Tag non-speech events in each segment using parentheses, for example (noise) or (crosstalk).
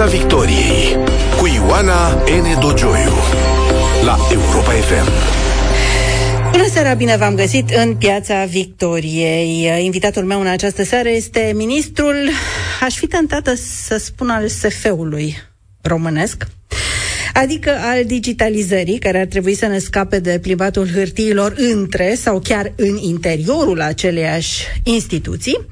Piața Victoriei cu Ioana N. Dogioiu la Europa FM. Bună seara, bine v-am găsit în Piața Victoriei. Invitatul meu în această seară este ministrul, aș fi tentată să spun al SF-ului românesc, adică al digitalizării, care ar trebui să ne scape de plimbatul hârtiilor între sau chiar în interiorul aceleiași instituții,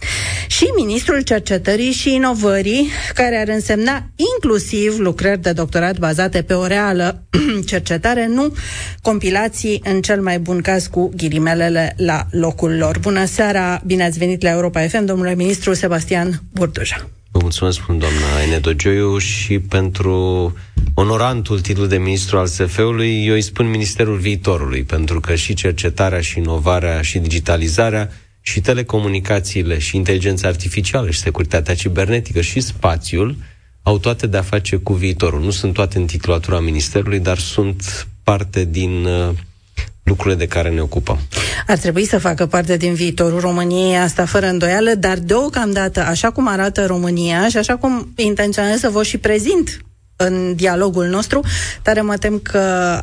și ministrul cercetării și inovării, care ar însemna inclusiv lucrări de doctorat bazate pe o reală (clears throat) cercetare, nu compilații, în cel mai bun caz, cu ghilimelele la locul lor. Bună seara, bine ați venit la Europa FM, domnule ministru Sebastian Burduja. Vă mulțumesc, doamna Enedo Gioiu, și pentru onorantul titlu de ministru al SF-ului, eu îi spun Ministerul Viitorului, pentru că și cercetarea, și inovarea, și digitalizarea, și telecomunicațiile, și inteligența artificială, și securitatea cibernetică, și spațiul, au toate de-a face cu viitorul. Nu sunt toate în titulatura Ministerului, dar sunt parte din uh, lucrurile de care ne ocupăm. Ar trebui să facă parte din viitorul României, asta fără îndoială, dar deocamdată, așa cum arată România și așa cum intenționez să vă și prezint în dialogul nostru, dar mă tem că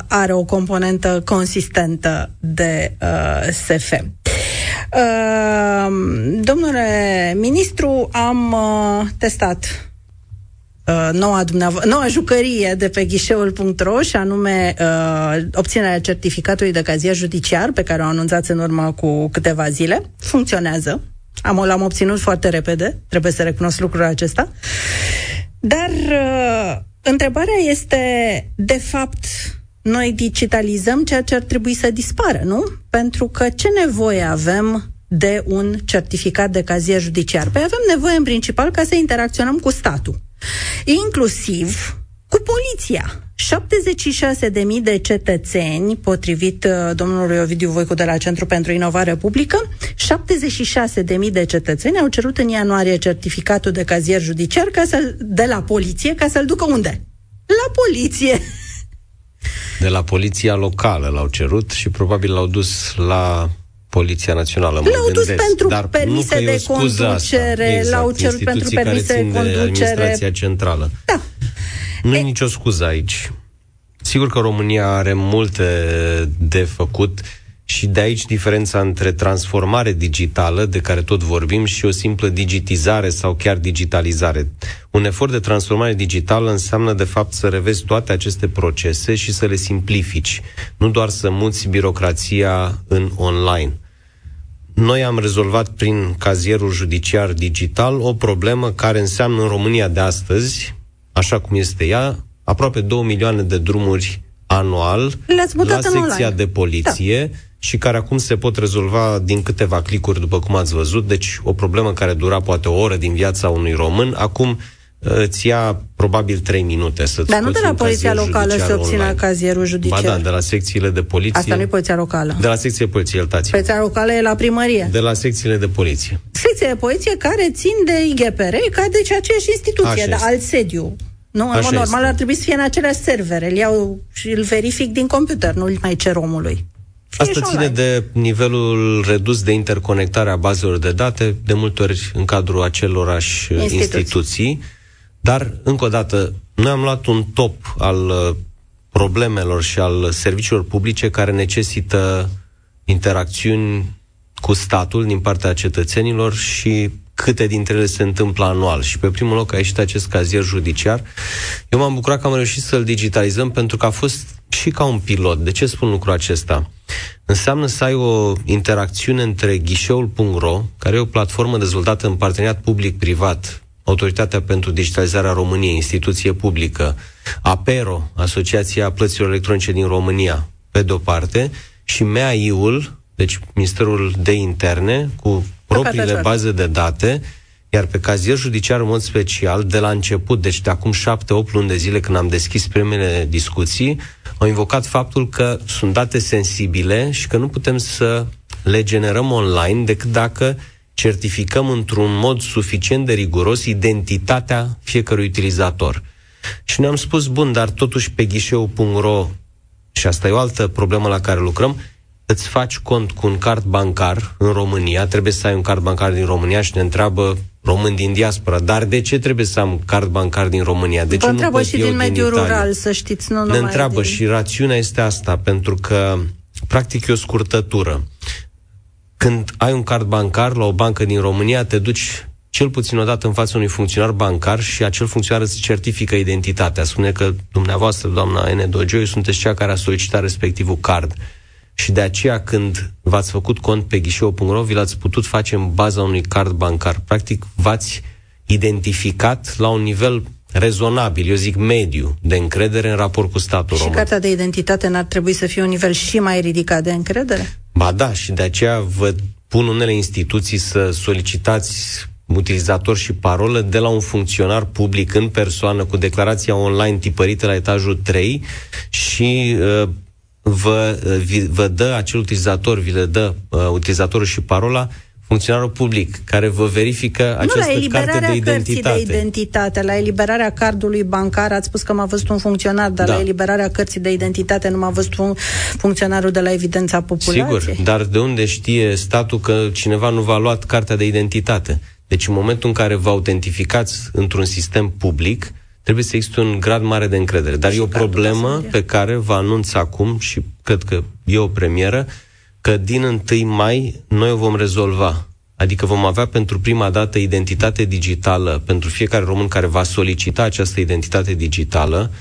are o componentă consistentă de uh, SF. Uh, domnule ministru, am uh, testat uh, noua, dumneavo- noua jucărie de pe ghișeul.ro și anume uh, obținerea certificatului de cazier judiciar pe care o anunțați în urmă cu câteva zile. Funcționează. Am, l-am obținut foarte repede, trebuie să recunosc lucrul acesta. Dar uh, întrebarea este, de fapt, noi digitalizăm ceea ce ar trebui să dispară, nu? Pentru că ce nevoie avem de un certificat de cazier judiciar? Păi avem nevoie în principal ca să interacționăm cu statul. Inclusiv cu poliția. 76.000 de cetățeni, potrivit uh, domnului Ovidiu Voicu de la Centru pentru Inovare Publică, 76.000 de cetățeni au cerut în ianuarie certificatul de cazier judiciar ca să, de la poliție ca să-l ducă unde? La poliție. De la poliția locală l-au cerut și probabil l-au dus la Poliția Națională. Mă l-au dus pentru dar permise de conducere, exact, l-au cerut pentru permise de conducere. De administrația centrală. Da. Nu e nicio scuză aici. Sigur că România are multe de făcut și de aici diferența între transformare digitală, de care tot vorbim, și o simplă digitizare sau chiar digitalizare. Un efort de transformare digitală înseamnă, de fapt, să revezi toate aceste procese și să le simplifici, nu doar să muți birocrația în online. Noi am rezolvat prin cazierul judiciar digital o problemă care înseamnă în România de astăzi, așa cum este ea, aproape 2 milioane de drumuri anual la secția de poliție da. și care acum se pot rezolva din câteva clicuri, după cum ați văzut. Deci o problemă care dura poate o oră din viața unui român, acum îți ia probabil 3 minute să Dar nu de la poliția locală să obțină cazierul judiciar. Ba da, de la secțiile de poliție. Asta nu e poliția locală. De la secție de poliție, iertați Poliția locală e la primărie. De la secțiile de poliție. Secție de poliție care țin de IGPR, ca de aceeași instituție, Așa dar alt sediu. Nu, în mod normal ar trebui să fie în aceleași servere. Îl iau și îl verific din computer, nu îl mai cer omului. Fie Asta ține de nivelul redus de interconectare a bazelor de date, de multe ori în cadrul acelorași instituții. instituții dar, încă o dată, noi am luat un top al uh, problemelor și al serviciilor publice care necesită interacțiuni cu statul din partea cetățenilor și câte dintre ele se întâmplă anual. Și pe primul loc a ieșit acest cazier judiciar. Eu m-am bucurat că am reușit să-l digitalizăm pentru că a fost și ca un pilot. De ce spun lucrul acesta? Înseamnă să ai o interacțiune între ghișeul.ro, care e o platformă dezvoltată în parteneriat public-privat Autoritatea pentru Digitalizarea României, instituție publică, APERO, Asociația Plăților Electronice din România, pe de-o parte, și MEAI-ul, deci Ministerul de Interne, cu propriile baze de date, iar pe cazier judiciar în mod special, de la început, deci de acum șapte-opt luni de zile când am deschis primele discuții, au invocat faptul că sunt date sensibile și că nu putem să le generăm online decât dacă certificăm într-un mod suficient de riguros identitatea fiecărui utilizator. Și ne-am spus, bun, dar totuși pe ghișeu.ro, și asta e o altă problemă la care lucrăm, îți faci cont cu un card bancar în România, trebuie să ai un card bancar din România și ne întreabă român din diaspora, dar de ce trebuie să am card bancar din România? De Vă ce nu pot și din mediul din rural, să știți, nu Ne întreabă din... și rațiunea este asta, pentru că practic e o scurtătură. Când ai un card bancar la o bancă din România, te duci cel puțin o dată în fața unui funcționar bancar și acel funcționar îți certifică identitatea. Spune că dumneavoastră, doamna N. Dogioi, sunteți cea care a solicitat respectivul card. Și de aceea când v-ați făcut cont pe ghișeu.ro, vi l-ați putut face în baza unui card bancar. Practic, v-ați identificat la un nivel rezonabil, eu zic mediu, de încredere în raport cu statul și român. Și cartea de identitate n-ar trebui să fie un nivel și mai ridicat de încredere? Ba da, și de aceea vă pun unele instituții să solicitați utilizator și parolă de la un funcționar public în persoană cu declarația online tipărită la etajul 3 și uh, vă, uh, vi, vă dă acel utilizator, vi le dă uh, utilizatorul și parola funcționarul public care vă verifică această nu, la carte de identitate. de identitate, la eliberarea cardului bancar, ați spus că m-a văzut un funcționar, dar da. la eliberarea cărții de identitate nu m-a văzut un funcționarul de la evidența populației. Sigur, dar de unde știe statul că cineva nu v-a luat cartea de identitate? Deci în momentul în care vă autentificați într-un sistem public, trebuie să existe un grad mare de încredere. Dar și e o problemă pe care vă anunț acum și cred că e o premieră, că din 1 mai noi o vom rezolva. Adică vom avea pentru prima dată identitate digitală pentru fiecare român care va solicita această identitate digitală.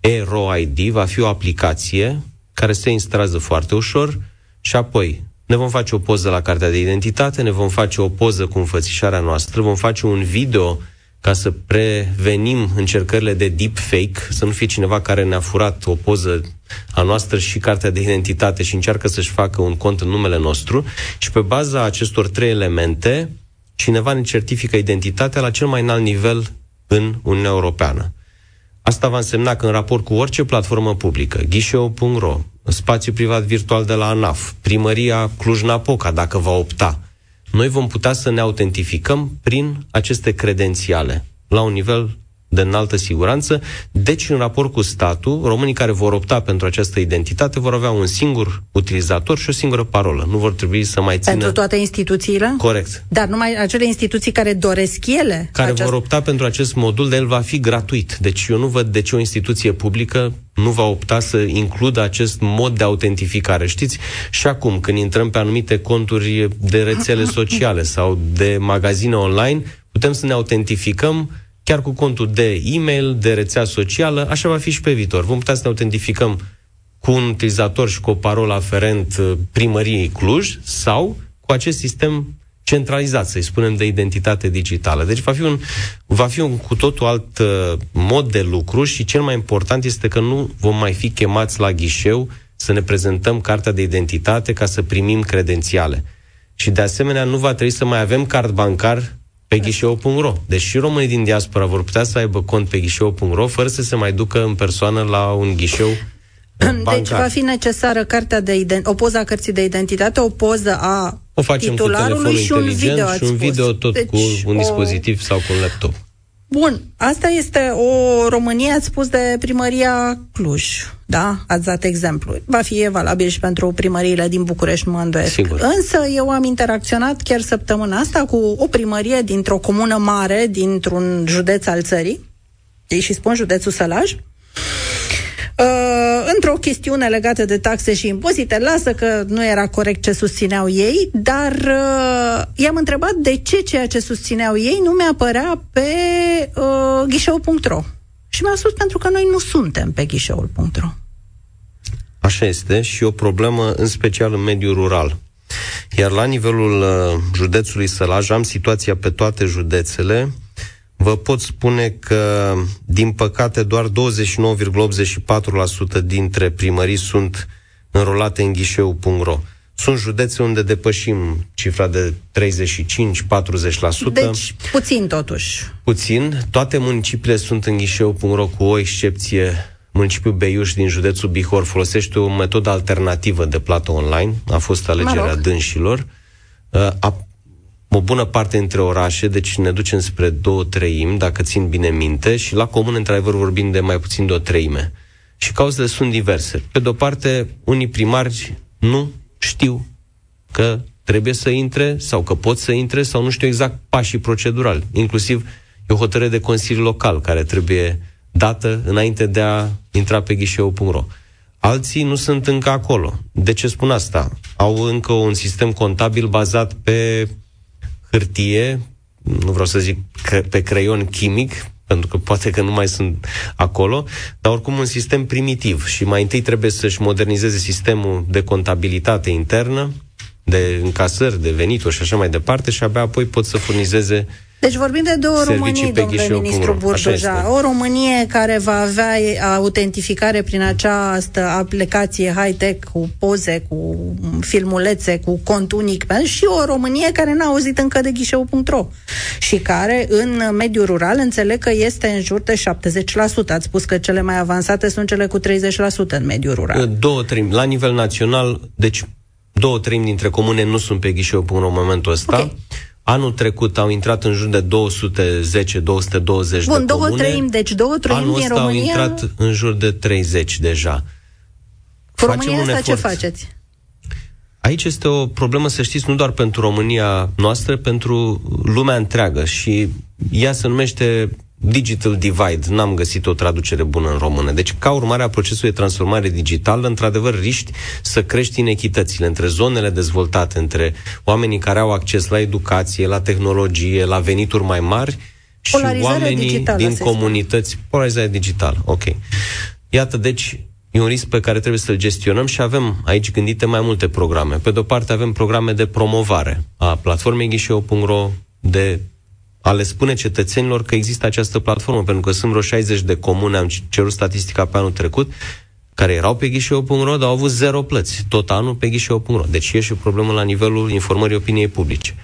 ERO-ID va fi o aplicație care se instalează foarte ușor și apoi ne vom face o poză la cartea de identitate, ne vom face o poză cu înfățișarea noastră, vom face un video ca să prevenim încercările de deepfake, să nu fie cineva care ne-a furat o poză a noastră și cartea de identitate și încearcă să-și facă un cont în numele nostru și pe baza acestor trei elemente cineva ne certifică identitatea la cel mai înalt nivel în Uniunea Europeană. Asta va însemna că în raport cu orice platformă publică, ghișeu.ro, spațiu privat virtual de la ANAF, primăria Cluj-Napoca, dacă va opta, noi vom putea să ne autentificăm prin aceste credențiale, la un nivel de înaltă siguranță. Deci, în raport cu statul, românii care vor opta pentru această identitate vor avea un singur utilizator și o singură parolă. Nu vor trebui să mai țină... Pentru toate instituțiile? Corect. Dar numai acele instituții care doresc ele? Care aceast... vor opta pentru acest modul, de el va fi gratuit. Deci eu nu văd de ce o instituție publică nu va opta să includă acest mod de autentificare. Știți, și acum, când intrăm pe anumite conturi de rețele (laughs) sociale sau de magazine online, putem să ne autentificăm chiar cu contul de e-mail, de rețea socială, așa va fi și pe viitor. Vom putea să ne autentificăm cu un utilizator și cu o parolă aferent uh, primăriei Cluj sau cu acest sistem centralizat, să-i spunem, de identitate digitală. Deci va fi un, va fi un cu totul alt uh, mod de lucru și cel mai important este că nu vom mai fi chemați la ghișeu să ne prezentăm cartea de identitate ca să primim credențiale. Și de asemenea nu va trebui să mai avem card bancar pe ghișeu.ro. Deci și românii din diaspora vor putea să aibă cont pe ghișeu.ro fără să se mai ducă în persoană la un ghișeu bancar. (clears throat) Deci va fi necesară cartea de ident- o poză a cărții de identitate, o poză a o facem titularului cu și un video, și un video tot deci cu un dispozitiv o... sau cu un laptop. Bun, asta este o Românie, ați spus de primăria Cluj, da? Ați dat exemplu. Va fi valabil și pentru primăriile din București, nu mă îndoiesc. Sigur. Însă eu am interacționat chiar săptămâna asta cu o primărie dintr-o comună mare, dintr-un județ al țării, ei și spun județul Sălaj, Uh, într-o chestiune legată de taxe și impozite, lasă că nu era corect ce susțineau ei, dar uh, i-am întrebat de ce ceea ce susțineau ei nu mi-apărea pe uh, ghișeu.ro. Și mi-a spus pentru că noi nu suntem pe ghișeul.ro. Așa este și o problemă în special în mediul rural. Iar la nivelul uh, județului Sălaj am situația pe toate județele vă pot spune că, din păcate, doar 29,84% dintre primării sunt înrolate în ghișeu.ro. Sunt județe unde depășim cifra de 35-40%. Deci, puțin totuși. Puțin. Toate municipiile sunt în ghișeu.ro cu o excepție. Municipiul Beiuș din județul Bihor folosește o metodă alternativă de plată online. A fost alegerea mă rog. dânșilor. A o bună parte între orașe, deci ne ducem spre două treimi, dacă țin bine minte, și la comun, într-adevăr, vorbim de mai puțin de o treime. Și cauzele sunt diverse. Pe de-o parte, unii primari nu știu că trebuie să intre sau că pot să intre sau nu știu exact pașii procedurali. Inclusiv e o hotărâre de Consiliu Local care trebuie dată înainte de a intra pe ghișeu.ro. Alții nu sunt încă acolo. De ce spun asta? Au încă un sistem contabil bazat pe hârtie, nu vreau să zic pe creion chimic, pentru că poate că nu mai sunt acolo, dar oricum un sistem primitiv. Și mai întâi trebuie să-și modernizeze sistemul de contabilitate internă, de încasări, de venituri și așa mai departe și abia apoi pot să furnizeze deci vorbim de două Românii, domnule ministru Burduja. O Românie care va avea autentificare prin această aplicație high-tech cu poze, cu filmulețe, cu cont unic și o Românie care n-a auzit încă de ghișeu.ro și care în mediul rural înțeleg că este în jur de 70%. Ați spus că cele mai avansate sunt cele cu 30% în mediul rural. Două treimi. La nivel național, deci două treimi dintre comune nu sunt pe ghișeu.ro în momentul ăsta. Okay. Anul trecut au intrat în jur de 210-220 de două comune. treimi, deci două treimi Anul din România... au intrat în jur de 30 deja. Cu România asta ce faceți? Aici este o problemă, să știți, nu doar pentru România noastră, pentru lumea întreagă și ea se numește Digital Divide, n-am găsit o traducere bună în română. Deci, ca urmare a procesului de transformare digitală, într-adevăr, riști să crești inechitățile între zonele dezvoltate, între oamenii care au acces la educație, la tehnologie, la venituri mai mari și oamenii digitală, din comunități. Spune. Polarizare digitală, ok. Iată, deci, e un risc pe care trebuie să-l gestionăm și avem aici gândite mai multe programe. Pe de-o parte avem programe de promovare a platformei ghișeu.ro, de a le spune cetățenilor că există această platformă, pentru că sunt vreo 60 de comune, am cerut statistica pe anul trecut, care erau pe ghișeu.ro, dar au avut zero plăți, tot anul pe ghișeu.ro. Deci e și o problemă la nivelul informării opiniei publice.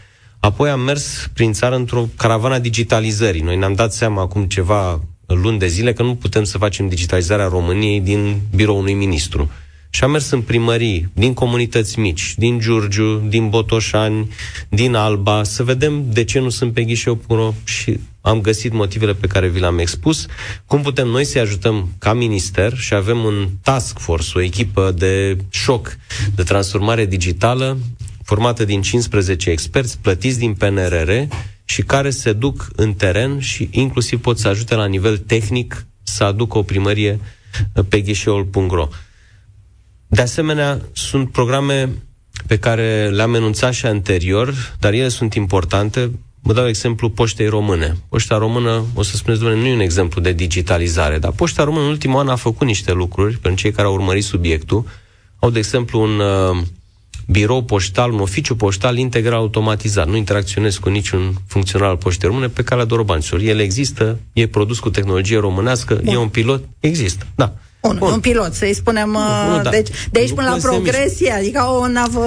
Apoi am mers prin țară într-o caravana digitalizării. Noi ne-am dat seama acum ceva luni de zile că nu putem să facem digitalizarea României din biroul unui ministru. Și am mers în primării, din comunități mici, din Giurgiu, din Botoșani, din Alba, să vedem de ce nu sunt pe ghișeu.ro și am găsit motivele pe care vi le-am expus. Cum putem noi să ajutăm ca minister și avem un task force, o echipă de șoc, de transformare digitală, formată din 15 experți, plătiți din PNRR și care se duc în teren și inclusiv pot să ajute la nivel tehnic să aducă o primărie pe ghișeul.ro. De asemenea, sunt programe pe care le-am enunțat și anterior, dar ele sunt importante. Vă dau exemplu Poștei Române. Poșta Română, o să spuneți, domnule, nu e un exemplu de digitalizare, dar Poșta Română în ultimul an a făcut niște lucruri pentru cei care au urmărit subiectul. Au, de exemplu, un uh, birou poștal, un oficiu poștal integral automatizat. Nu interacționez cu niciun funcționar al Poștei Române pe calea dorobanților. El există, e produs cu tehnologie românească, Bun. e un pilot, există, da. Un, un pilot, să-i spunem. Nu, nu, uh, da. Deci, de aici până la progresie, adică o navă...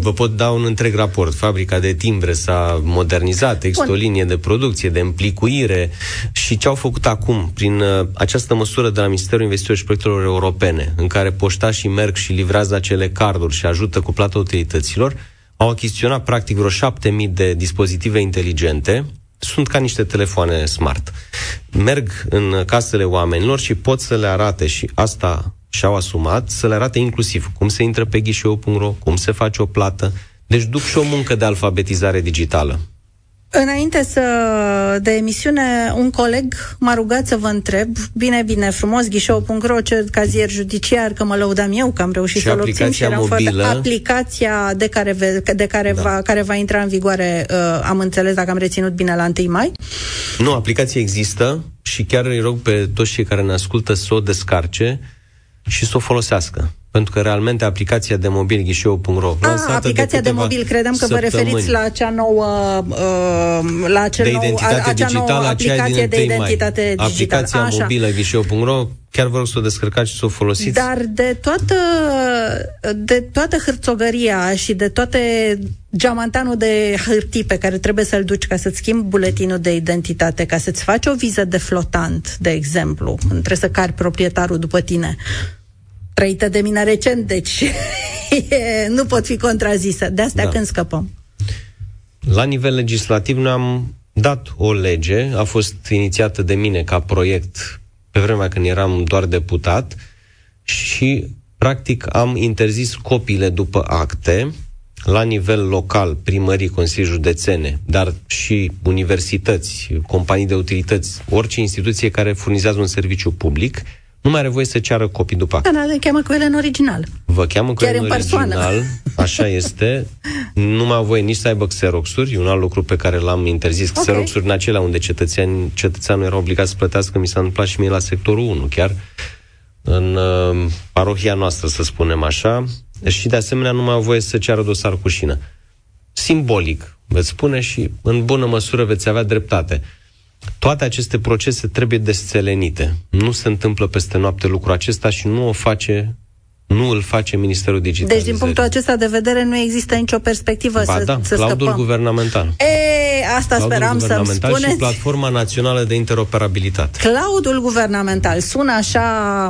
Vă pot da un întreg raport. Fabrica de timbre s-a modernizat, există o linie de producție, de împlicuire și ce au făcut acum prin uh, această măsură de la Ministerul Investițiilor și Proiectelor Europene, în care poștașii merg și livrează acele carduri și ajută cu plata utilităților, au achiziționat practic vreo 7000 de dispozitive inteligente sunt ca niște telefoane smart. Merg în casele oamenilor și pot să le arate și asta și-au asumat, să le arate inclusiv cum se intră pe ghișeu.ro, cum se face o plată. Deci duc și o muncă de alfabetizare digitală. Înainte să, de emisiune, un coleg m-a rugat să vă întreb, bine, bine, frumos, ghișeu.ro, ce cazier judiciar, că mă lăudam eu, că am reușit să-l obțin și eram mobilă, fără aplicația de care, ve, de care, da. va, care va intra în vigoare, uh, am înțeles, dacă am reținut bine, la 1 mai? Nu, aplicația există și chiar îi rog pe toți cei care ne ascultă să o descarce și să o folosească pentru că realmente aplicația de mobil ghișeu.ro ah, aplicația de, de mobil, credeam că vă referiți la acea nouă uh, la acel de identitate nou, acea digitală, nouă aplicație de identitate mai. digitală. Aplicația Așa. mobilă ghișeu.ro chiar vă rog să o descărcați și să o folosiți. Dar de toată, de toată hârțogăria și de toate geamantanul de hârtii pe care trebuie să-l duci ca să-ți schimbi buletinul de identitate, ca să-ți faci o viză de flotant, de exemplu, trebuie să cari proprietarul după tine, trăită de mine recent, deci (laughs) nu pot fi contrazisă. De asta da. când scăpăm? La nivel legislativ noi am dat o lege, a fost inițiată de mine ca proiect pe vremea când eram doar deputat și practic am interzis copiile după acte la nivel local, primării, consilii județene, dar și universități, companii de utilități, orice instituție care furnizează un serviciu public, nu mai are voie să ceară copii după acte. Da, da, cheamă cu ele în original. Vă cheamă cu ele în, în original, așa este. (laughs) Nu mai au voie nici să aibă xeroxuri, e un alt lucru pe care l-am interzis. Okay. Xeroxuri în acelea unde cetățean, cetățeanul era obligat să plătească, mi s-a întâmplat și mie la sectorul 1, chiar în uh, parohia noastră, să spunem așa, și de asemenea nu mai au voie să ceară dosar cu șină. Simbolic, veți spune și în bună măsură veți avea dreptate. Toate aceste procese trebuie desțelenite. Nu se întâmplă peste noapte lucrul acesta și nu o face nu îl face Ministerul Digital. Deci, din punctul acesta de vedere, nu există nicio perspectivă ba, să, da, să cloudul scăpăm. guvernamental. E, asta cloudul speram să-mi spuneți. și Platforma Națională de Interoperabilitate. Cloudul guvernamental sună așa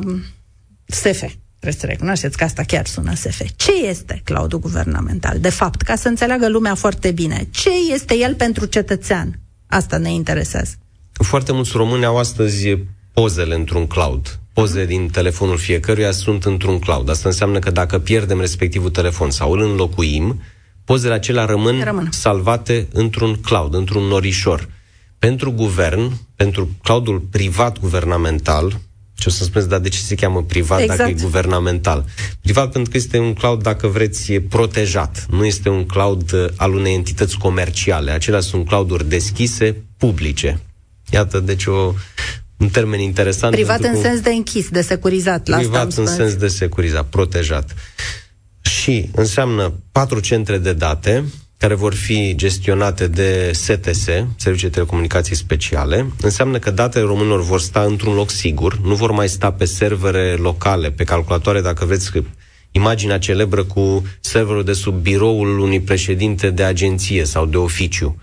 SF. Trebuie să recunoașteți că asta chiar sună SF. Ce este cloudul guvernamental? De fapt, ca să înțeleagă lumea foarte bine, ce este el pentru cetățean? Asta ne interesează. Foarte mulți români au astăzi pozele într-un cloud. Poze din telefonul fiecăruia sunt într-un cloud. Asta înseamnă că dacă pierdem respectivul telefon sau îl înlocuim, pozele acelea rămân, rămân. salvate într-un cloud, într-un norișor. Pentru guvern, pentru cloudul privat guvernamental, ce o să spuneți, dar de ce se cheamă privat exact. dacă e guvernamental? Privat pentru că este un cloud, dacă vreți, e protejat. Nu este un cloud uh, al unei entități comerciale. Acelea sunt clouduri deschise, publice. Iată, deci o, un termen interesant. Privat în sens de închis, de securizat. La privat în sens de securizat, protejat. Și înseamnă patru centre de date, care vor fi gestionate de STS, Servicii de Telecomunicații Speciale, înseamnă că datele românilor vor sta într-un loc sigur, nu vor mai sta pe servere locale, pe calculatoare, dacă vreți imaginea celebră cu serverul de sub biroul unui președinte de agenție sau de oficiu.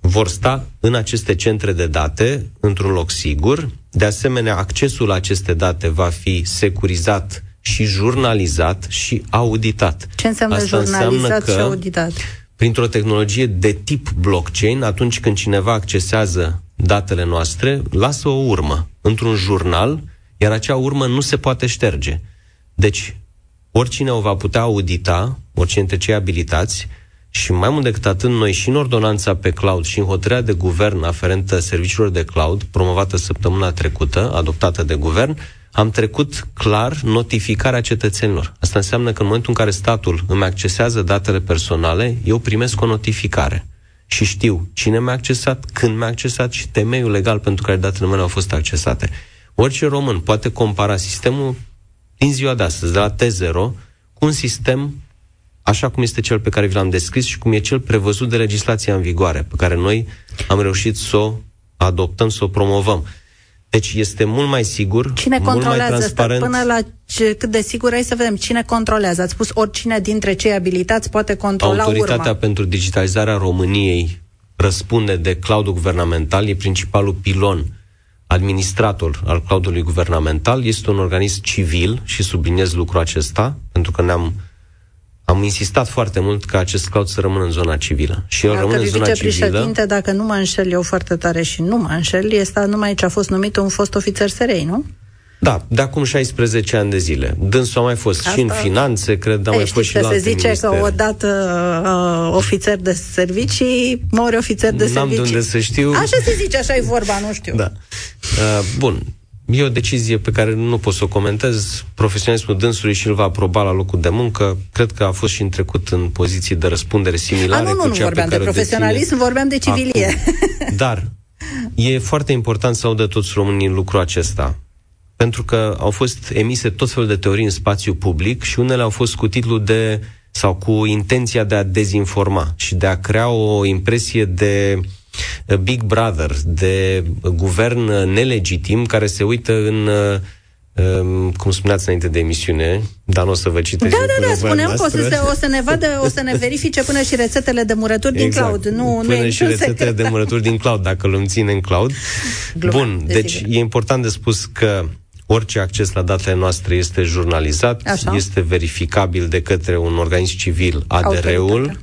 Vor sta în aceste centre de date, într-un loc sigur. De asemenea, accesul la aceste date va fi securizat și jurnalizat și auditat. Ce înseamnă Asta jurnalizat înseamnă că, și auditat? printr-o tehnologie de tip blockchain, atunci când cineva accesează datele noastre, lasă o urmă într-un jurnal, iar acea urmă nu se poate șterge. Deci, oricine o va putea audita, oricine dintre cei abilitați, și mai mult decât atât, noi și în ordonanța pe cloud și în hotărârea de guvern aferentă serviciilor de cloud, promovată săptămâna trecută, adoptată de guvern, am trecut clar notificarea cetățenilor. Asta înseamnă că în momentul în care statul îmi accesează datele personale, eu primesc o notificare și știu cine mi-a accesat, când mi-a accesat și temeiul legal pentru care datele mele au fost accesate. Orice român poate compara sistemul din ziua de astăzi, de la T0, cu un sistem așa cum este cel pe care vi l-am descris și cum e cel prevăzut de legislația în vigoare, pe care noi am reușit să o adoptăm, să o promovăm. Deci este mult mai sigur, Cine mult mai transparent. Până la ce, cât de sigur ai să vedem cine controlează. Ați spus oricine dintre cei abilitați poate controla Autoritatea urma. pentru digitalizarea României răspunde de cloudul guvernamental, e principalul pilon administrator al cloudului guvernamental, este un organism civil și subliniez lucrul acesta, pentru că ne-am am insistat foarte mult ca acest cloud să rămână în zona civilă. Și el rămâne în zona civilă. dacă nu mă înșel eu foarte tare și nu mă înșel, este numai ce a fost numit un fost ofițer SREI, nu? Da, de acum 16 ani de zile. Dânsul a mai fost Asta... și în finanțe, cred, a mai fost și la se zice ministere. că odată uh, ofițer de servicii, mori ofițer de N-am servicii. N-am de unde să știu. Așa se zice, așa e vorba, nu știu. Da. Uh, bun, E o decizie pe care nu pot să o comentez. Profesionismul dânsului și îl va aproba la locul de muncă. Cred că a fost și în trecut în poziții de răspundere similare. A, nu, nu, nu vorbeam de profesionalism, vorbeam de civilie. Acum. (laughs) Dar e foarte important să audă toți românii lucrul acesta. Pentru că au fost emise tot felul de teorii în spațiu public și unele au fost cu titlul de sau cu intenția de a dezinforma și de a crea o impresie de uh, Big Brother, de guvern nelegitim care se uită în um, cum spuneați înainte de emisiune, dar nu o să vă citesc. Da, da, da, spuneam că o să, se, o să ne vadă, o să ne verifice până și rețetele de murături exact. din cloud. Nu, până nu și rețetele secret. de murături din cloud, dacă îl ține în cloud. Gluma, Bun, deci e important de spus că orice acces la datele noastre este jurnalizat, Așa. este verificabil de către un organism civil, ADR-ul,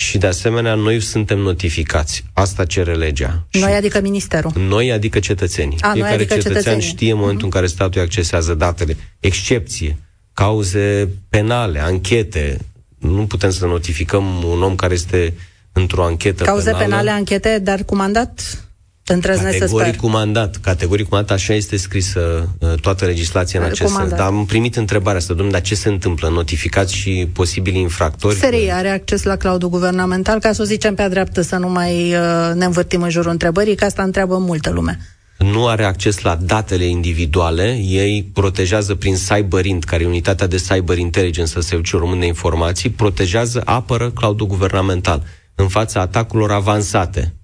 și de asemenea noi suntem notificați. Asta cere legea. Noi adică ministerul. Noi adică cetățenii. A, Fiecare adică cetățean cetățenii. știe în momentul uh-huh. în care statul accesează datele. Excepție, cauze penale, anchete, nu putem să notificăm un om care este într-o anchetă Cauze penală. penale, anchete, dar cu mandat? Îndrăznesc categoric cu mandat. Categoric cu mandat, așa este scrisă uh, toată legislația în acest sens. Dar am primit întrebarea asta, domnule, dar ce se întâmplă? Notificați și posibili infractori? SRI are acces la cloudul guvernamental, ca să o zicem pe-a dreaptă, să nu mai uh, ne învârtim în jurul întrebării, că asta întreabă multă lume nu are acces la datele individuale, ei protejează prin CyberInt, care e unitatea de cyber intelligence a Serviciului Român de Informații, protejează, apără cloudul guvernamental în fața atacurilor avansate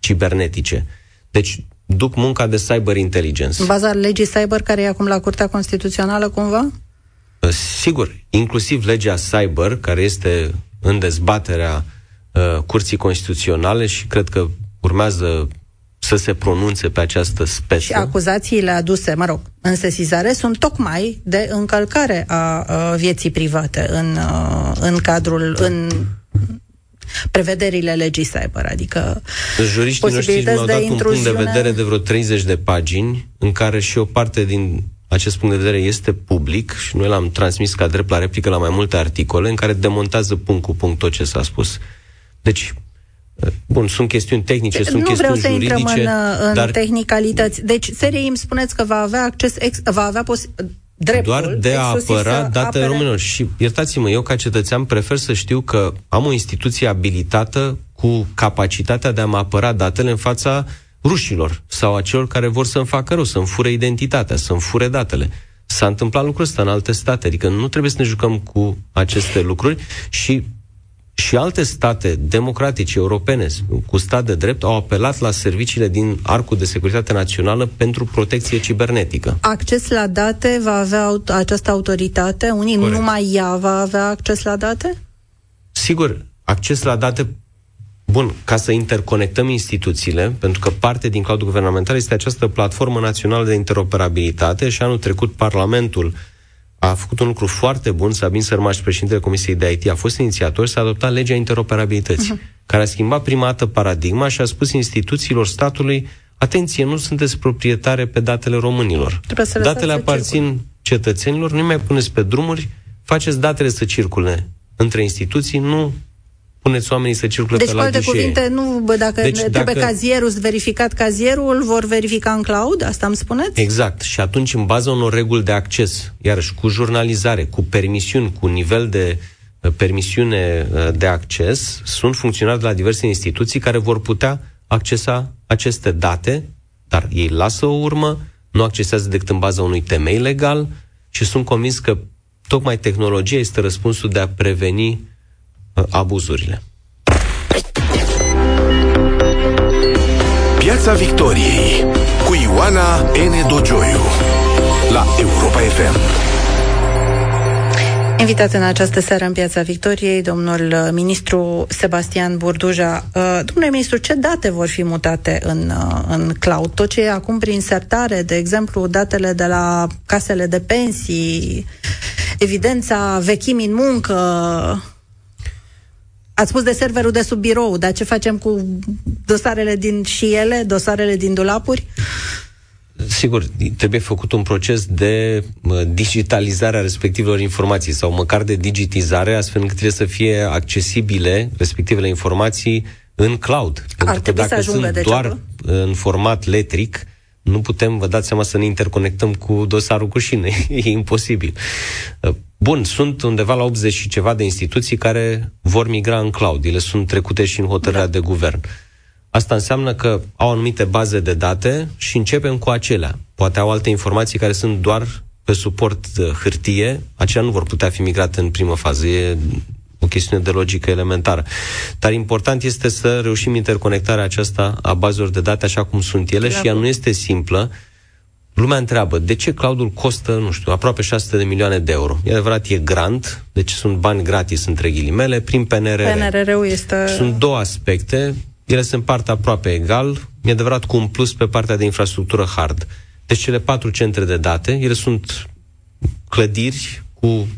cibernetice. Deci duc munca de cyber intelligence. În baza legii cyber care e acum la Curtea Constituțională cumva? Uh, sigur, inclusiv legea cyber, care este în dezbaterea uh, Curții Constituționale și cred că urmează să se pronunțe pe această speță. Și acuzațiile aduse, mă rog, în sesizare sunt tocmai de încălcare a, a vieții private în, a, în cadrul, în prevederile legii cyber, adică Juriștii noștri mi-au dat un punct de vedere de vreo 30 de pagini, în care și o parte din acest punct de vedere este public și noi l-am transmis ca drept la replică la mai multe articole în care demontează punct cu punct tot ce s-a spus. Deci, Bun, sunt chestiuni tehnice, nu sunt chestiuni juridice. Nu vreau să intrăm în, în dar... tehnicalități. Deci, serie îmi spuneți că va avea acces, ex, va avea pos- dreptul Doar de a apăra datele apere... românilor. Și iertați-mă, eu ca cetățean prefer să știu că am o instituție abilitată cu capacitatea de a mă apăra datele în fața rușilor sau a celor care vor să-mi facă rău, să-mi fure identitatea, să-mi fure datele. S-a întâmplat lucrul ăsta în alte state, adică nu trebuie să ne jucăm cu aceste lucruri și și alte state democratice europene cu stat de drept au apelat la serviciile din Arcul de Securitate Națională pentru protecție cibernetică. Acces la date va avea această autoritate? Unii Corect. numai ea va avea acces la date? Sigur, acces la date Bun, ca să interconectăm instituțiile, pentru că parte din cloudul guvernamental este această platformă națională de interoperabilitate și anul trecut Parlamentul a făcut un lucru foarte bun, Sabin Sărmaș, președintele Comisiei de IT, a fost inițiator să adopta legea interoperabilității, uh-huh. care a schimbat prima dată paradigma și a spus instituțiilor statului, atenție, nu sunteți proprietare pe datele românilor. Datele aparțin circul. cetățenilor, nu mai puneți pe drumuri, faceți datele să circule între instituții, nu puneți oamenii să circule deci, pe la Deci, cuvinte, nu, bă, dacă deci, trebuie dacă... cazierul verificat cazierul, îl vor verifica în cloud? Asta îmi spuneți? Exact. Și atunci, în baza unor reguli de acces, iarăși cu jurnalizare, cu permisiuni, cu nivel de uh, permisiune uh, de acces, sunt funcționari de la diverse instituții care vor putea accesa aceste date, dar ei lasă o urmă, nu accesează decât în baza unui temei legal și sunt convins că tocmai tehnologia este răspunsul de a preveni abuzurile. Piața Victoriei cu Ioana N. Dogioiu la Europa FM. Invitat în această seară în Piața Victoriei, domnul ministru Sebastian Burduja. Uh, domnule ministru, ce date vor fi mutate în, uh, în cloud? Tot ce e acum prin sertare, de exemplu, datele de la casele de pensii, evidența vechimii în muncă, Ați spus de serverul de sub birou, dar ce facem cu dosarele din și ele, dosarele din dulapuri? Sigur, trebuie făcut un proces de digitalizare a respectivelor informații sau măcar de digitizare, astfel încât trebuie să fie accesibile respectivele informații în cloud. Ar Pentru că dacă sunt doar în format letric, nu putem, vă dați seama, să ne interconectăm cu dosarul cu șine. (laughs) e imposibil. Bun, sunt undeva la 80 și ceva de instituții care vor migra în cloud. Ele sunt trecute și în hotărârea da. de guvern. Asta înseamnă că au anumite baze de date și începem cu acelea. Poate au alte informații care sunt doar pe suport hârtie, acelea nu vor putea fi migrate în primă fază. E o chestiune de logică elementară. Dar important este să reușim interconectarea aceasta a bazelor de date așa cum sunt ele și ea nu este simplă. Lumea întreabă, de ce cloudul costă, nu știu, aproape 600 de milioane de euro? E adevărat, e grant, deci sunt bani gratis între ghilimele, prin PNRR. PNRR-ul este... Sunt două aspecte, ele se împart aproape egal, e adevărat cu un plus pe partea de infrastructură hard. Deci cele patru centre de date, ele sunt clădiri cu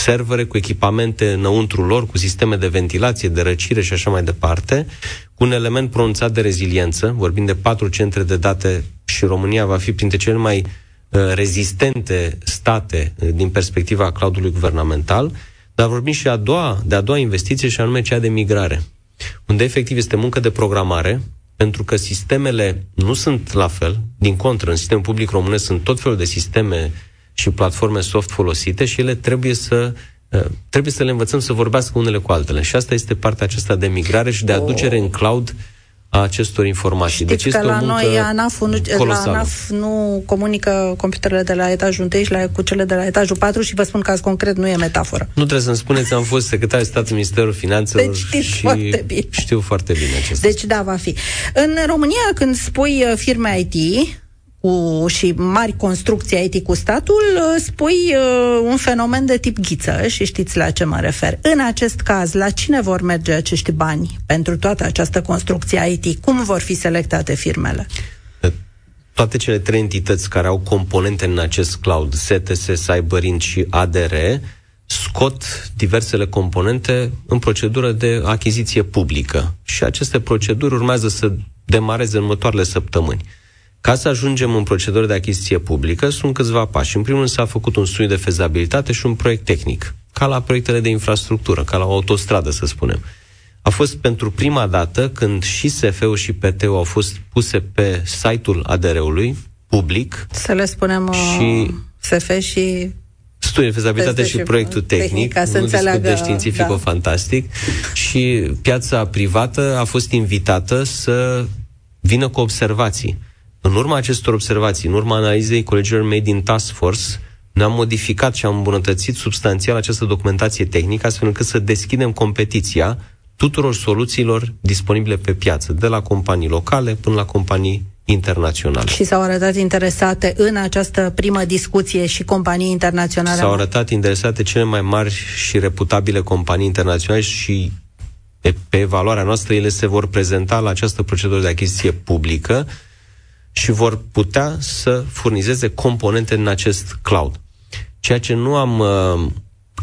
servere, cu echipamente înăuntru lor, cu sisteme de ventilație, de răcire și așa mai departe, cu un element pronunțat de reziliență, vorbim de patru centre de date și România va fi printre cele mai uh, rezistente state uh, din perspectiva cloudului guvernamental, Dar vorbim și a doua, de a doua investiție și anume cea de migrare, unde efectiv este muncă de programare, pentru că sistemele nu sunt la fel, din contră, în sistemul public românesc sunt tot felul de sisteme și platforme soft folosite și ele trebuie să uh, trebuie să le învățăm să vorbească unele cu altele. Și asta este partea aceasta de migrare și de aducere în cloud a acestor informații. Știți deci că la noi ANAF nu, la ANAF nu comunică computerele de la etajul 1 și la, cu cele de la etajul 4 și vă spun că concret nu e metaforă. Nu trebuie să-mi spuneți, am fost secretar de stat în Ministerul Finanțelor deci știți și foarte bine. știu foarte bine acest Deci da, va fi. În România, când spui uh, firme IT, cu, și mari construcții IT cu statul, uh, spui uh, un fenomen de tip ghiță și știți la ce mă refer. În acest caz, la cine vor merge acești bani pentru toată această construcție IT? Cum vor fi selectate firmele? Toate cele trei entități care au componente în acest cloud, STS, CyberInt și ADR, scot diversele componente în procedură de achiziție publică. Și aceste proceduri urmează să demareze în următoarele săptămâni. Ca să ajungem în procedură de achiziție publică, sunt câțiva pași. În primul rând s-a făcut un studiu de fezabilitate și un proiect tehnic, ca la proiectele de infrastructură, ca la o autostradă, să spunem. A fost pentru prima dată când și SF-ul și PT-ul au fost puse pe site-ul ADR-ului, public. Să le spunem uh, și SF și studiu de fezabilitate și, și proiectul tehnic, tehnic un discut de științifico-fantastic da. și piața privată a fost invitată să vină cu observații. În urma acestor observații, în urma analizei colegilor mei din Task Force, ne-am modificat și am îmbunătățit substanțial această documentație tehnică, astfel încât să deschidem competiția tuturor soluțiilor disponibile pe piață, de la companii locale până la companii internaționale. Și s-au arătat interesate în această primă discuție și companii internaționale? S-au arătat interesate cele mai mari și reputabile companii internaționale și pe, pe valoarea noastră ele se vor prezenta la această procedură de achiziție publică și vor putea să furnizeze componente în acest cloud. Ceea ce nu am... Uh,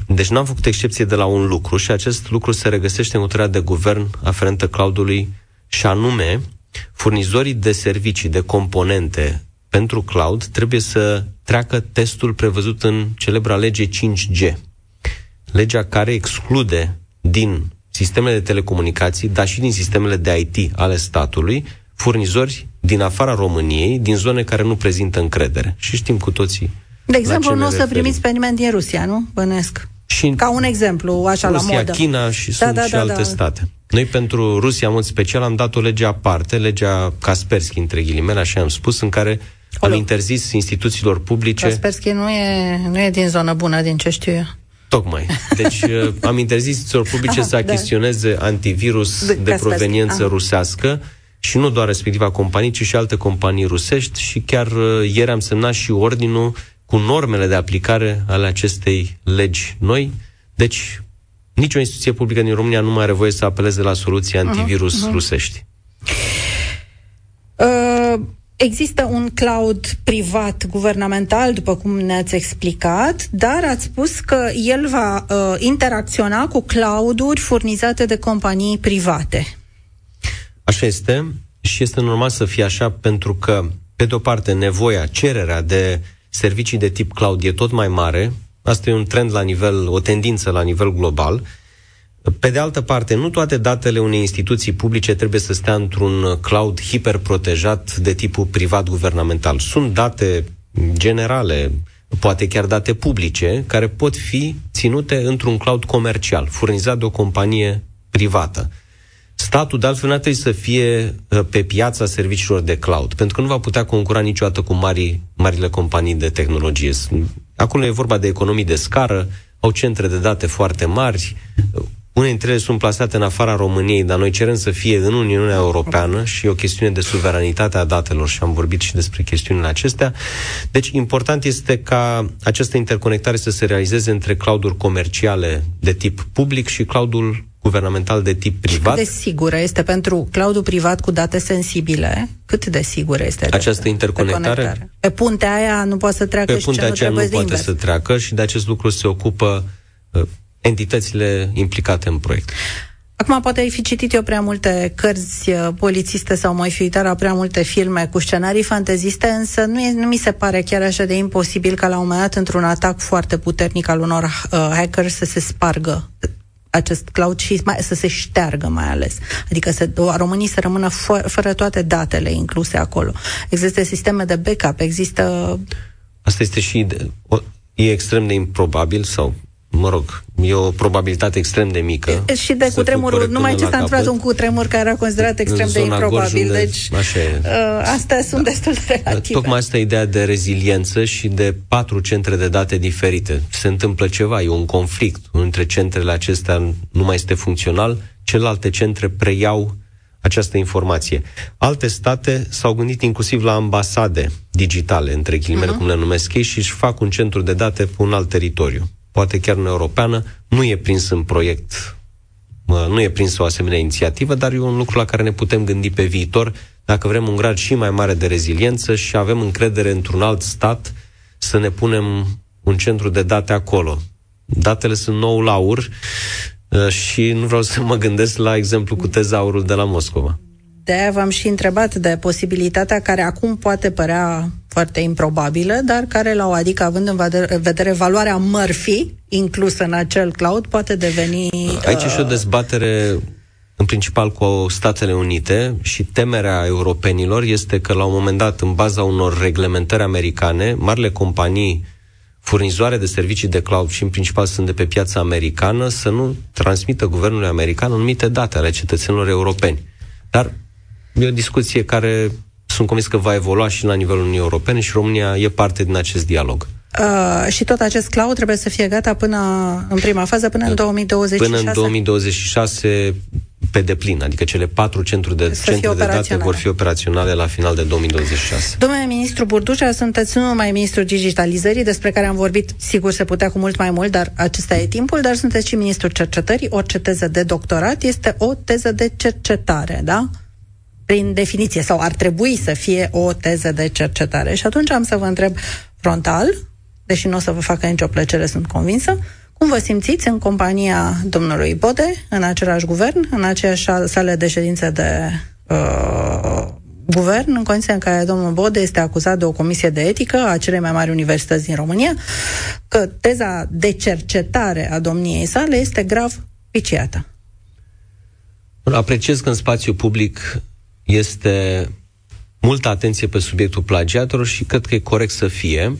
deci nu am făcut excepție de la un lucru și acest lucru se regăsește în hotărârea de guvern aferentă cloudului și anume furnizorii de servicii, de componente pentru cloud trebuie să treacă testul prevăzut în celebra lege 5G. Legea care exclude din sistemele de telecomunicații, dar și din sistemele de IT ale statului, furnizori din afara României, din zone care nu prezintă încredere. Și știm cu toții. De exemplu, nu o să primiți pe nimeni din Rusia, nu? Bănesc. Și Ca un exemplu, așa Rusia, la modă. China și da, sunt da, și da, alte da. state. Noi pentru Rusia, în mod special, am dat o lege aparte, legea Kaspersky, între ghilimele, așa am spus, în care Olo. am interzis instituțiilor publice... Kaspersky nu e, nu e din zonă bună, din ce știu eu. Tocmai. Deci (laughs) uh, am interzis instituțiilor publice Aha, să da. achiziționeze da. antivirus de, de proveniență Aha. rusească, și nu doar respectiva companie, ci și alte companii rusești și chiar uh, ieri am semnat și ordinul cu normele de aplicare ale acestei legi noi. Deci, nicio instituție publică din România nu mai are voie să apeleze la soluții mhm, antivirus uh-huh, uh-huh. rusești. Uh, există un cloud privat guvernamental, după cum ne-ați explicat, dar ați spus că el va uh, interacționa cu clouduri furnizate de companii private. Așa este și este normal să fie așa pentru că, pe de o parte, nevoia, cererea de servicii de tip cloud e tot mai mare. Asta e un trend la nivel, o tendință la nivel global. Pe de altă parte, nu toate datele unei instituții publice trebuie să stea într-un cloud hiperprotejat de tipul privat-guvernamental. Sunt date generale, poate chiar date publice, care pot fi ținute într-un cloud comercial, furnizat de o companie privată. Statul, de altfel, nu trebuie să fie uh, pe piața serviciilor de cloud, pentru că nu va putea concura niciodată cu mari, marile companii de tehnologie. Acolo e vorba de economii de scară, au centre de date foarte mari, unele dintre ele sunt plasate în afara României, dar noi cerem să fie în Uniunea Europeană și e o chestiune de suveranitate a datelor și am vorbit și despre chestiunile acestea. Deci, important este ca această interconectare să se realizeze între clouduri comerciale de tip public și cloudul guvernamental de tip privat. cât de sigură este pentru cloudul privat cu date sensibile? Cât de sigură este această interconectare? interconectare? Pe puntea aia nu poate să treacă Pe și puntea aceea nu, nu poate invers. să treacă și de acest lucru se ocupă uh, entitățile implicate în proiect. Acum poate ai fi citit eu prea multe cărți uh, polițiste sau mai fi uitat la prea multe filme cu scenarii fanteziste, însă nu, e, nu mi se pare chiar așa de imposibil ca la un moment dat într-un atac foarte puternic al unor uh, hackers să se spargă acest cloud și mai, să se șteargă mai ales. Adică să, românii să rămână fă, fără toate datele incluse acolo. Există sisteme de backup, există... Asta este și de, o, e extrem de improbabil sau mă rog, e o probabilitate extrem de mică. E, și de cutremurul, numai ce s-a întâmplat un cutremur care era considerat extrem de improbabil. Unde, deci, așa e. Uh, astea sunt destul de relative. Tocmai asta e ideea de reziliență și de patru centre de date diferite. Se întâmplă ceva, e un conflict. Unul dintre centrele acestea nu mai este funcțional, celelalte centre preiau această informație. Alte state s-au gândit inclusiv la ambasade digitale, între ghilimele, uh-huh. cum le numesc ei, și își fac un centru de date pe un alt teritoriu poate chiar în Europeană, nu e prins în proiect, nu e prins o asemenea inițiativă, dar e un lucru la care ne putem gândi pe viitor dacă vrem un grad și mai mare de reziliență și avem încredere într-un alt stat să ne punem un centru de date acolo. Datele sunt nou laur uh, și nu vreau să mă gândesc la exemplu cu tezaurul de la Moscova. De-aia v-am și întrebat de posibilitatea care acum poate părea foarte improbabilă, dar care la o adică având în vedere, vedere valoarea Murphy inclusă în acel cloud poate deveni... Aici uh... și o dezbatere în principal cu Statele Unite și temerea europenilor este că la un moment dat, în baza unor reglementări americane, marile companii furnizoare de servicii de cloud și în principal sunt de pe piața americană, să nu transmită guvernului american anumite date ale cetățenilor europeni. Dar E o discuție care sunt convins că va evolua și la nivelul Uniunii Europene și România e parte din acest dialog. Uh, și tot acest cloud trebuie să fie gata până în prima fază, până în 2026? Până în 2026 pe deplin, adică cele patru centru de, centre de date vor fi operaționale la final de 2026. Domnule ministru Burdușa, sunteți nu numai ministrul digitalizării, despre care am vorbit, sigur se putea cu mult mai mult, dar acesta e timpul, dar sunteți și ministrul cercetării. Orice teză de doctorat este o teză de cercetare, da? Prin definiție, sau ar trebui să fie o teză de cercetare. Și atunci am să vă întreb frontal, deși nu o să vă facă nicio plăcere, sunt convinsă, cum vă simțiți în compania domnului Bode, în același guvern, în aceeași sale de ședință de uh, guvern, în condiția în care domnul Bode este acuzat de o comisie de etică a celei mai mari universități din România, că teza de cercetare a domniei sale este grav viciată. Apreciez că în spațiu public este multă atenție pe subiectul plagiatelor și cred că e corect să fie.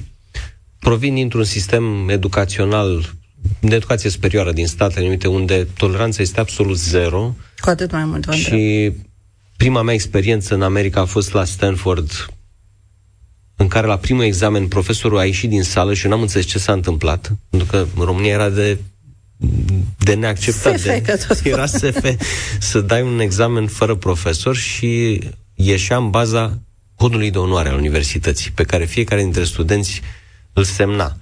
Provin dintr-un sistem educațional de educație superioară din Statele Unite, unde toleranța este absolut zero. Cu atât mai mult, Și prima mea experiență în America a fost la Stanford, în care la primul examen profesorul a ieșit din sală și eu n-am înțeles ce s-a întâmplat, pentru că în România era de de neacceptat. SF, de, că tot era SF să dai un examen fără profesor și ieșea în baza codului de onoare al universității, pe care fiecare dintre studenți îl semna.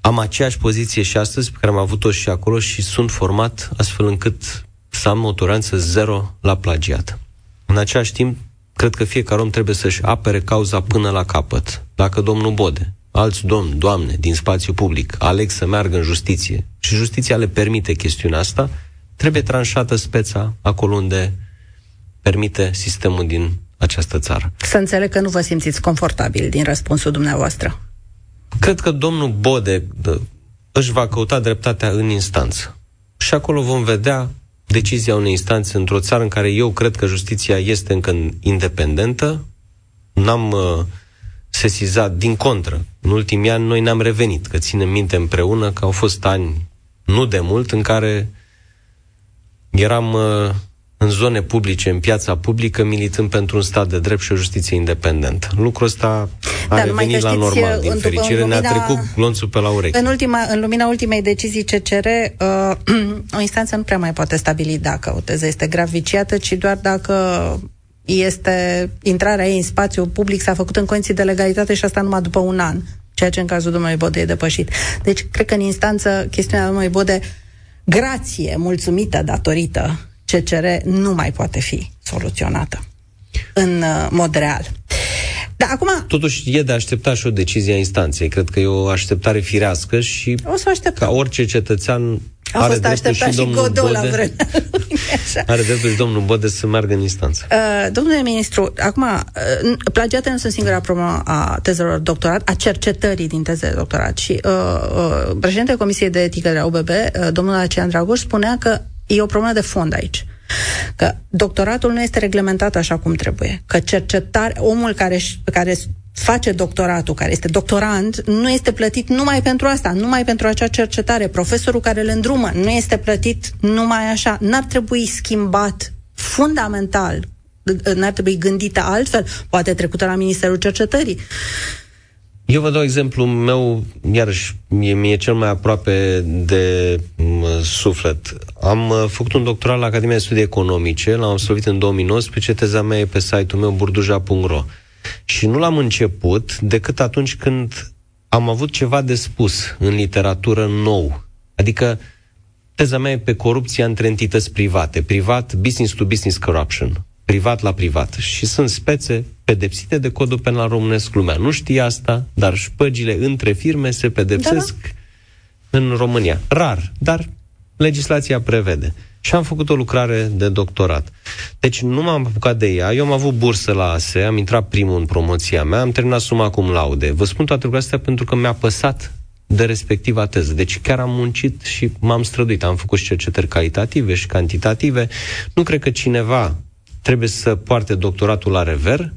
Am aceeași poziție și astăzi, pe care am avut-o și acolo și sunt format astfel încât să am o toleranță zero la plagiat. În același timp, cred că fiecare om trebuie să-și apere cauza până la capăt. Dacă domnul Bode alți domni, doamne, din spațiu public aleg să meargă în justiție și justiția le permite chestiunea asta, trebuie tranșată speța acolo unde permite sistemul din această țară. Să înțeleg că nu vă simțiți confortabil din răspunsul dumneavoastră. Cred că domnul Bode își va căuta dreptatea în instanță. Și acolo vom vedea decizia unei instanțe într-o țară în care eu cred că justiția este încă independentă. N-am uh, sesizat, din contră. În ultimii ani noi ne-am revenit, că ținem minte împreună că au fost ani nu de mult în care eram uh, în zone publice, în piața publică, militând pentru un stat de drept și o justiție independentă. Lucrul ăsta a da, revenit la normal, din în, fericire, în lumina, ne-a trecut glonțul pe la urechi. În, ultima, în lumina ultimei decizii CCR, uh, (clears throat) o instanță nu prea mai poate stabili dacă o teză este grav viciată, ci doar dacă este intrarea ei în spațiu public s-a făcut în condiții de legalitate și asta numai după un an, ceea ce în cazul domnului Bode e depășit. Deci, cred că în instanță chestiunea domnului Bode, grație, mulțumită, datorită CCR, nu mai poate fi soluționată în uh, mod real. Da, acum... Totuși e de așteptat și o decizie a instanței. Cred că e o așteptare firească și o să ca orice cetățean A are fost așteptat și, și Godot la vremea Are dreptul și domnul Bode să meargă în instanță. Uh, domnule ministru, acum, uh, plagiate nu sunt singura problemă a tezelor doctorat, a cercetării din teze de doctorat. Și uh, uh, președintele Comisiei de Etică de la UBB, uh, domnul Acean Dragoș, spunea că e o problemă de fond aici. Că doctoratul nu este reglementat așa cum trebuie. Că cercetare, omul care, care face doctoratul, care este doctorant, nu este plătit numai pentru asta, numai pentru acea cercetare. Profesorul care îl îndrumă nu este plătit numai așa. N-ar trebui schimbat fundamental, n-ar trebui gândită altfel, poate trecută la Ministerul Cercetării. Eu vă dau exemplu meu, iarăși, mie, mie cel mai aproape de m, suflet. Am uh, făcut un doctorat la Academia de Studii Economice, l-am absolvit în 2019, teza mea e pe site-ul meu burduja.ro. Și nu l-am început decât atunci când am avut ceva de spus în literatură nou. Adică teza mea e pe corupția între entități private, privat, business to business corruption, privat la privat. Și sunt spețe pedepsite de codul penal românesc lumea. Nu știe asta, dar șpăgile între firme se pedepsesc da, da. în România. Rar, dar legislația prevede și am făcut o lucrare de doctorat. Deci nu m-am apucat de ea, eu am avut bursă la ASE, am intrat primul în promoția mea, am terminat suma cum laude. Vă spun toate lucrurile astea pentru că mi-a păsat de respectiva teză. Deci chiar am muncit și m-am străduit. Am făcut și cercetări calitative și cantitative. Nu cred că cineva trebuie să poarte doctoratul la rever,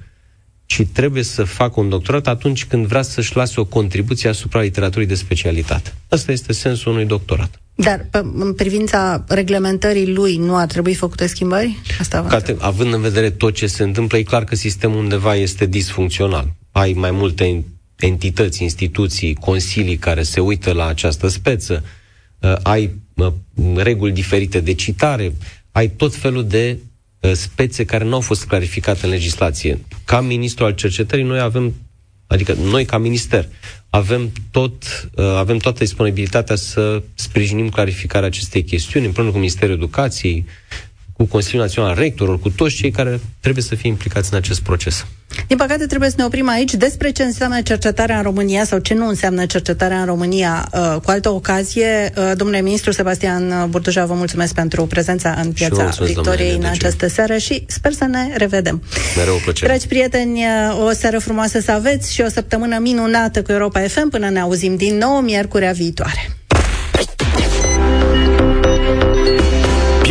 ci trebuie să facă un doctorat atunci când vrea să-și lase o contribuție asupra literaturii de specialitate. Asta este sensul unui doctorat. Dar pe, în privința reglementării lui nu ar trebui făcute schimbări? Asta Cate, având în vedere tot ce se întâmplă, e clar că sistemul undeva este disfuncțional. Ai mai multe entități, instituții, consilii care se uită la această speță, uh, ai uh, reguli diferite de citare, ai tot felul de uh, spețe care nu au fost clarificate în legislație. Ca ministru al cercetării, noi avem, adică noi ca minister, avem, tot, uh, avem toată disponibilitatea să sprijinim clarificarea acestei chestiuni împreună cu Ministerul Educației, cu Consiliul Național Rectorilor, cu toți cei care trebuie să fie implicați în acest proces. Din păcate trebuie să ne oprim aici despre ce înseamnă cercetarea în România sau ce nu înseamnă cercetarea în România. Uh, cu altă ocazie, uh, domnule ministru Sebastian Burduja, vă mulțumesc pentru prezența în piața Victoriei în această seară și sper să ne revedem. Mereu o plăcere. Dragi prieteni, uh, o seară frumoasă să aveți și o săptămână minunată cu Europa FM până ne auzim din nou miercurea viitoare.